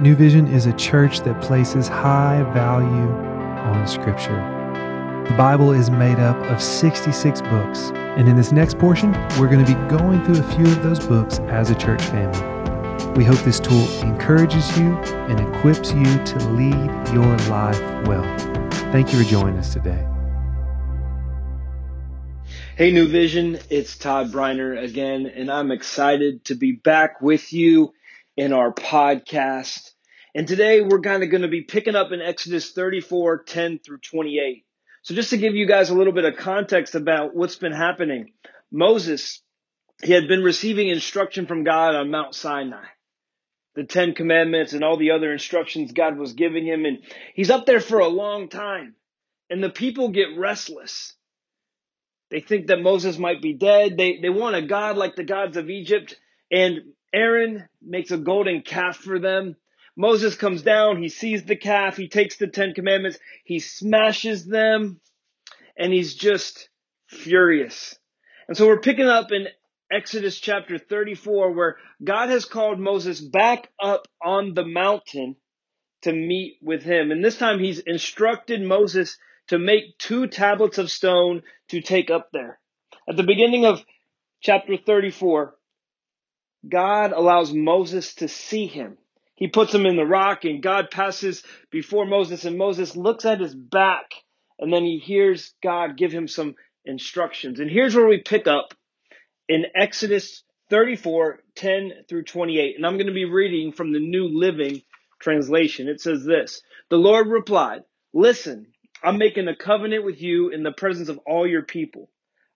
New Vision is a church that places high value on Scripture. The Bible is made up of 66 books, and in this next portion, we're going to be going through a few of those books as a church family. We hope this tool encourages you and equips you to lead your life well. Thank you for joining us today. Hey, New Vision, it's Todd Briner again, and I'm excited to be back with you in our podcast. And today we're kind of going to be picking up in Exodus 34, 10 through 28. So just to give you guys a little bit of context about what's been happening, Moses, he had been receiving instruction from God on Mount Sinai. The Ten Commandments and all the other instructions God was giving him. And he's up there for a long time. And the people get restless. They think that Moses might be dead. They, they want a God like the gods of Egypt. And Aaron makes a golden calf for them. Moses comes down, he sees the calf, he takes the Ten Commandments, he smashes them, and he's just furious. And so we're picking up in Exodus chapter 34 where God has called Moses back up on the mountain to meet with him. And this time he's instructed Moses to make two tablets of stone to take up there. At the beginning of chapter 34, God allows Moses to see him. He puts him in the rock and God passes before Moses and Moses looks at his back and then he hears God give him some instructions. And here's where we pick up in Exodus 34, 10 through 28. And I'm going to be reading from the New Living Translation. It says this, The Lord replied, Listen, I'm making a covenant with you in the presence of all your people.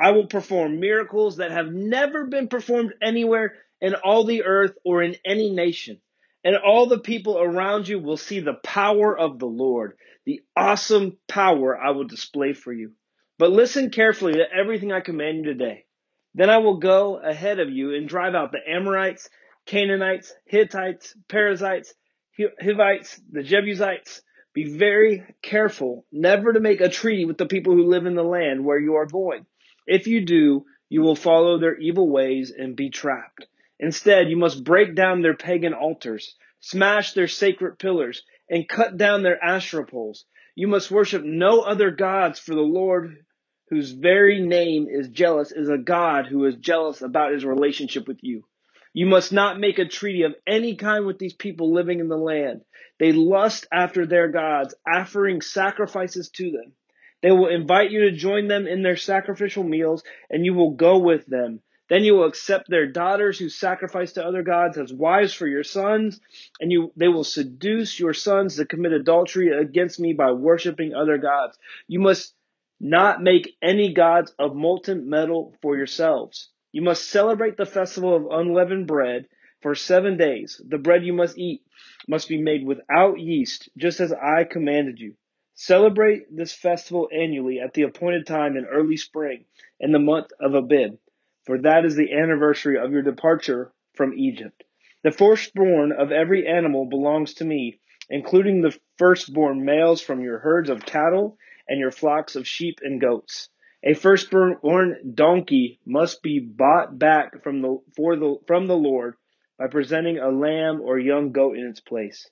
I will perform miracles that have never been performed anywhere in all the earth or in any nation. And all the people around you will see the power of the Lord, the awesome power I will display for you. But listen carefully to everything I command you today. Then I will go ahead of you and drive out the Amorites, Canaanites, Hittites, Perizzites, Hivites, the Jebusites, be very careful never to make a treaty with the people who live in the land where you are going. If you do, you will follow their evil ways and be trapped. Instead, you must break down their pagan altars, smash their sacred pillars, and cut down their Asherah poles. You must worship no other gods, for the Lord, whose very name is jealous, is a God who is jealous about his relationship with you. You must not make a treaty of any kind with these people living in the land. They lust after their gods, offering sacrifices to them. They will invite you to join them in their sacrificial meals, and you will go with them. Then you will accept their daughters who sacrifice to other gods as wives for your sons, and you, they will seduce your sons to commit adultery against me by worshiping other gods. You must not make any gods of molten metal for yourselves. You must celebrate the festival of unleavened bread for seven days. The bread you must eat must be made without yeast, just as I commanded you. Celebrate this festival annually at the appointed time in early spring in the month of Abib, for that is the anniversary of your departure from Egypt. The firstborn of every animal belongs to me, including the firstborn males from your herds of cattle and your flocks of sheep and goats. A firstborn donkey must be bought back from the, for the, from the Lord by presenting a lamb or young goat in its place.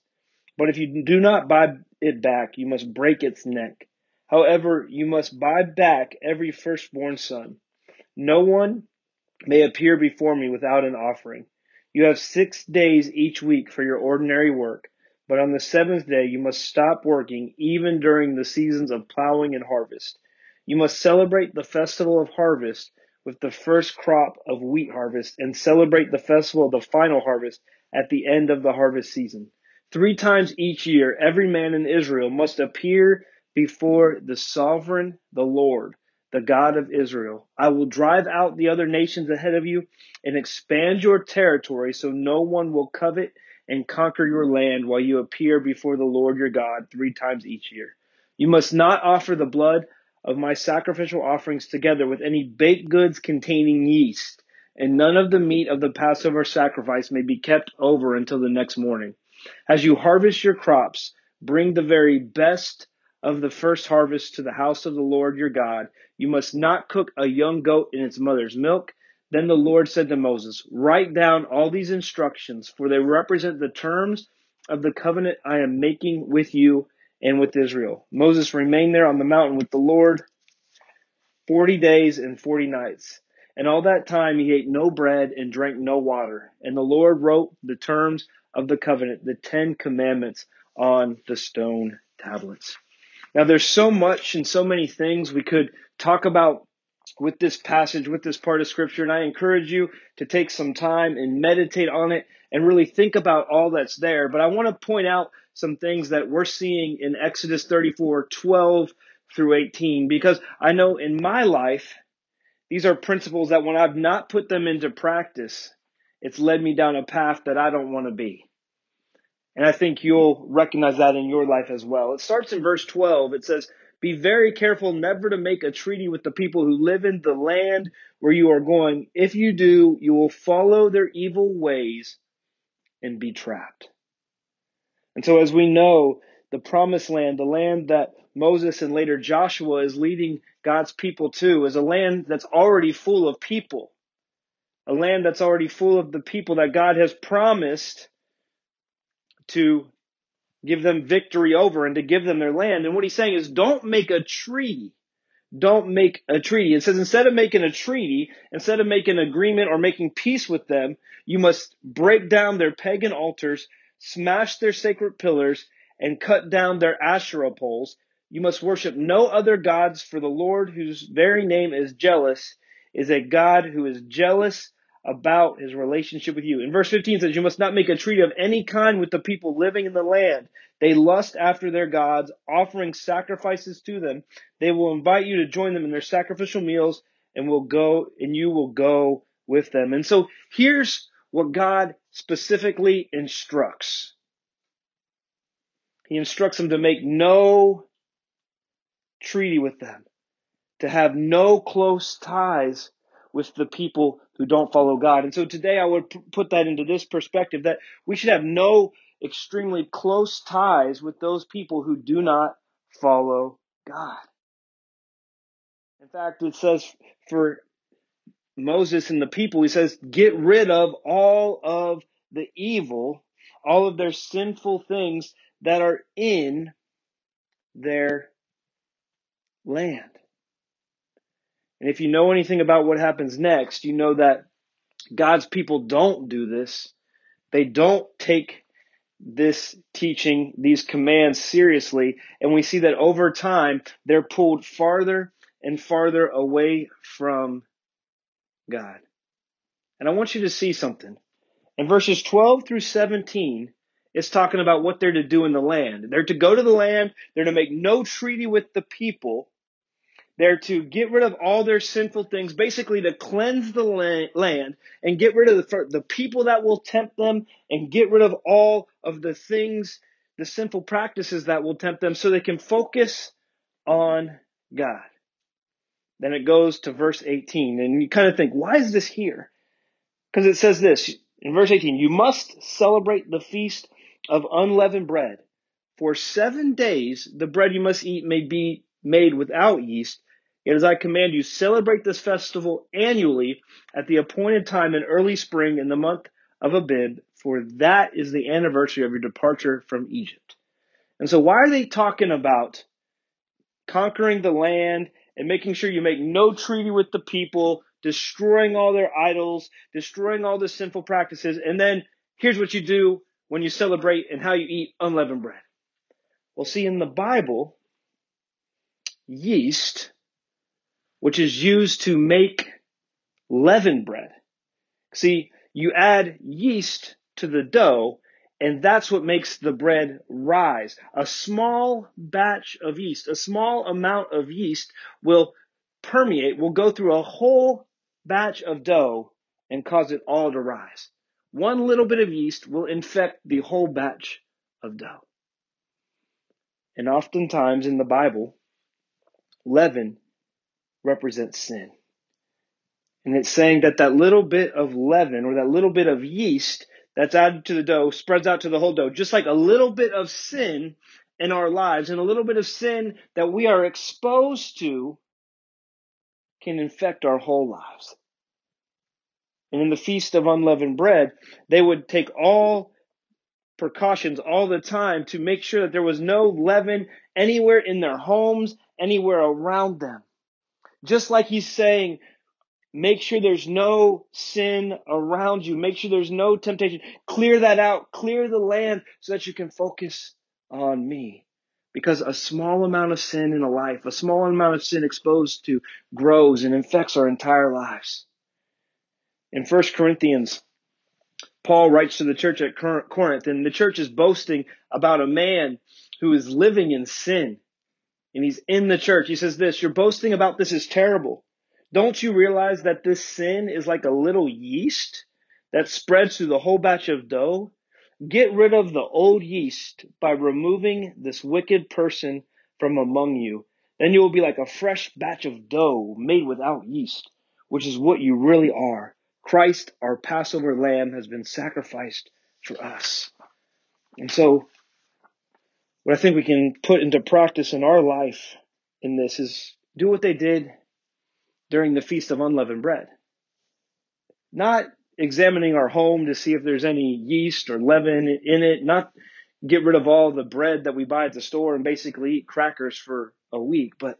But if you do not buy it back, you must break its neck. However, you must buy back every firstborn son. No one may appear before me without an offering. You have six days each week for your ordinary work, but on the seventh day you must stop working even during the seasons of plowing and harvest. You must celebrate the festival of harvest with the first crop of wheat harvest and celebrate the festival of the final harvest at the end of the harvest season. Three times each year, every man in Israel must appear before the sovereign, the Lord, the God of Israel. I will drive out the other nations ahead of you and expand your territory so no one will covet and conquer your land while you appear before the Lord your God three times each year. You must not offer the blood of my sacrificial offerings together with any baked goods containing yeast, and none of the meat of the Passover sacrifice may be kept over until the next morning. As you harvest your crops, bring the very best of the first harvest to the house of the Lord your God. You must not cook a young goat in its mother's milk. Then the Lord said to Moses, Write down all these instructions, for they represent the terms of the covenant I am making with you and with Israel. Moses remained there on the mountain with the Lord 40 days and 40 nights. And all that time he ate no bread and drank no water. And the Lord wrote the terms of the covenant, the Ten Commandments, on the stone tablets. Now there's so much and so many things we could talk about with this passage, with this part of scripture, and I encourage you to take some time and meditate on it and really think about all that's there. But I want to point out some things that we're seeing in Exodus 34, 12 through 18, because I know in my life, these are principles that when I've not put them into practice, it's led me down a path that I don't want to be. And I think you'll recognize that in your life as well. It starts in verse 12. It says, Be very careful never to make a treaty with the people who live in the land where you are going. If you do, you will follow their evil ways and be trapped. And so, as we know, the promised land, the land that Moses and later Joshua is leading God's people to, is a land that's already full of people. A land that's already full of the people that God has promised to give them victory over and to give them their land. And what he's saying is don't make a treaty. Don't make a treaty. It says instead of making a treaty, instead of making an agreement or making peace with them, you must break down their pagan altars, smash their sacred pillars, and cut down their Asherah poles. You must worship no other gods, for the Lord, whose very name is jealous, is a God who is jealous about his relationship with you. In verse 15 says, You must not make a treaty of any kind with the people living in the land. They lust after their gods, offering sacrifices to them. They will invite you to join them in their sacrificial meals and will go, and you will go with them. And so here's what God specifically instructs. He instructs them to make no treaty with them, to have no close ties with the people who don't follow God. And so today I would p- put that into this perspective that we should have no extremely close ties with those people who do not follow God. In fact, it says for Moses and the people, he says, get rid of all of the evil, all of their sinful things that are in their land. And if you know anything about what happens next, you know that God's people don't do this. They don't take this teaching, these commands seriously. And we see that over time, they're pulled farther and farther away from God. And I want you to see something. In verses 12 through 17, it's talking about what they're to do in the land. They're to go to the land. They're to make no treaty with the people. They're to get rid of all their sinful things, basically to cleanse the land and get rid of the, the people that will tempt them and get rid of all of the things, the sinful practices that will tempt them so they can focus on God. Then it goes to verse 18 and you kind of think, why is this here? Because it says this in verse 18, you must celebrate the feast of unleavened bread. For seven days the bread you must eat may be made without yeast Yet as I command you, celebrate this festival annually at the appointed time in early spring in the month of Abib, for that is the anniversary of your departure from Egypt. And so why are they talking about conquering the land and making sure you make no treaty with the people, destroying all their idols, destroying all the sinful practices, and then here's what you do when you celebrate and how you eat unleavened bread. Well, see, in the Bible, yeast which is used to make leavened bread. See, you add yeast to the dough, and that's what makes the bread rise. A small batch of yeast, a small amount of yeast will permeate, will go through a whole batch of dough and cause it all to rise. One little bit of yeast will infect the whole batch of dough. And oftentimes in the Bible, leaven represents sin. And it's saying that that little bit of leaven or that little bit of yeast that's added to the dough spreads out to the whole dough, just like a little bit of sin in our lives and a little bit of sin that we are exposed to can infect our whole lives. And in the Feast of Unleavened Bread, they would take all precautions all the time to make sure that there was no leaven anywhere in their homes, anywhere around them. Just like he's saying, make sure there's no sin around you. Make sure there's no temptation. Clear that out. Clear the land so that you can focus on me. Because a small amount of sin in a life, a small amount of sin exposed to grows and infects our entire lives. In 1 Corinthians Paul writes to the church at Corinth, and the church is boasting about a man who is living in sin. And he's in the church. He says this, you're boasting about this is terrible. Don't you realize that this sin is like a little yeast that spreads through the whole batch of dough? Get rid of the old yeast by removing this wicked person from among you. Then you will be like a fresh batch of dough made without yeast, which is what you really are. Christ, our Passover lamb, has been sacrificed for us. And so, what I think we can put into practice in our life in this is do what they did during the Feast of Unleavened Bread. Not examining our home to see if there's any yeast or leaven in it, not get rid of all the bread that we buy at the store and basically eat crackers for a week, but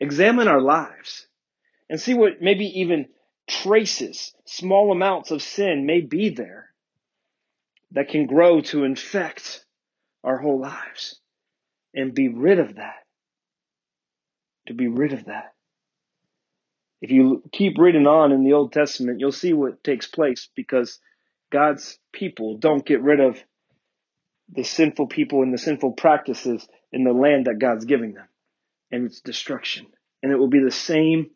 examine our lives and see what maybe even traces, small amounts of sin may be there that can grow to infect our whole lives and be rid of that. To be rid of that. If you keep reading on in the Old Testament, you'll see what takes place because God's people don't get rid of the sinful people and the sinful practices in the land that God's giving them. And it's destruction. And it will be the same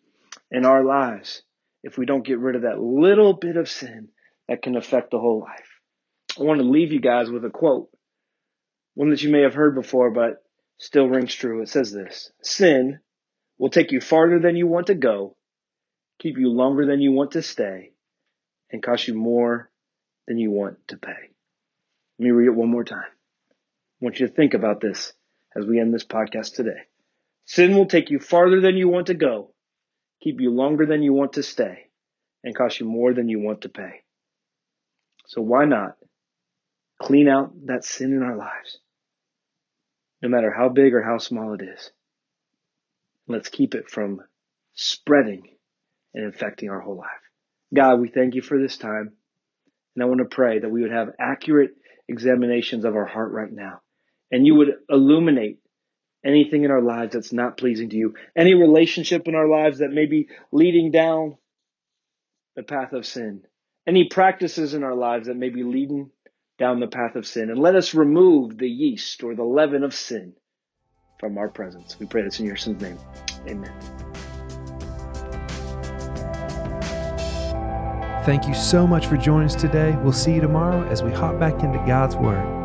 in our lives if we don't get rid of that little bit of sin that can affect the whole life. I want to leave you guys with a quote, one that you may have heard before, but still rings true. It says this Sin will take you farther than you want to go, keep you longer than you want to stay, and cost you more than you want to pay. Let me read it one more time. I want you to think about this as we end this podcast today. Sin will take you farther than you want to go, keep you longer than you want to stay, and cost you more than you want to pay. So why not clean out that sin in our lives? No matter how big or how small it is. Let's keep it from spreading and infecting our whole life. God, we thank you for this time. And I want to pray that we would have accurate examinations of our heart right now. And you would illuminate anything in our lives that's not pleasing to you, any relationship in our lives that may be leading down the path of sin, any practices in our lives that may be leading down the path of sin. And let us remove the yeast or the leaven of sin from our presence. We pray this in your son's name. Amen. Thank you so much for joining us today. We'll see you tomorrow as we hop back into God's Word.